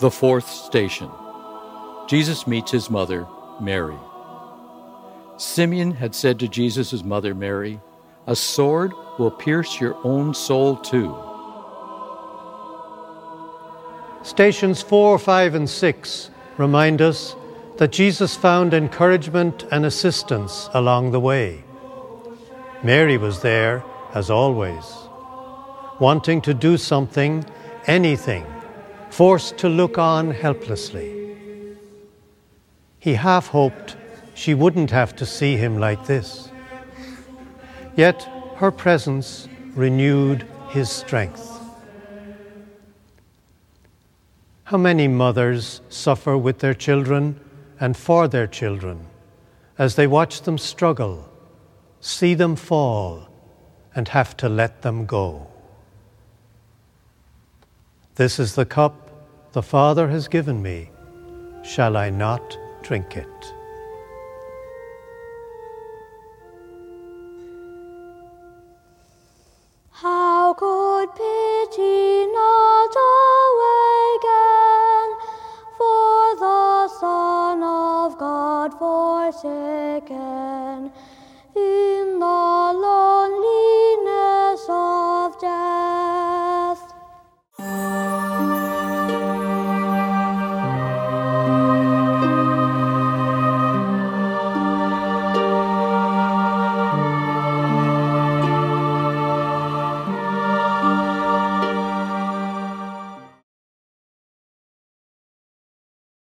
The fourth station Jesus meets his mother, Mary. Simeon had said to Jesus' mother, Mary, A sword will pierce your own soul too. Stations 4, 5, and 6 remind us that Jesus found encouragement and assistance along the way. Mary was there, as always, wanting to do something, anything, forced to look on helplessly. He half hoped she wouldn't have to see him like this. Yet her presence renewed his strength. How many mothers suffer with their children and for their children as they watch them struggle, see them fall, and have to let them go. This is the cup the Father has given me. Shall I not drink it? How could pity not awaken for the Son of God forsaken?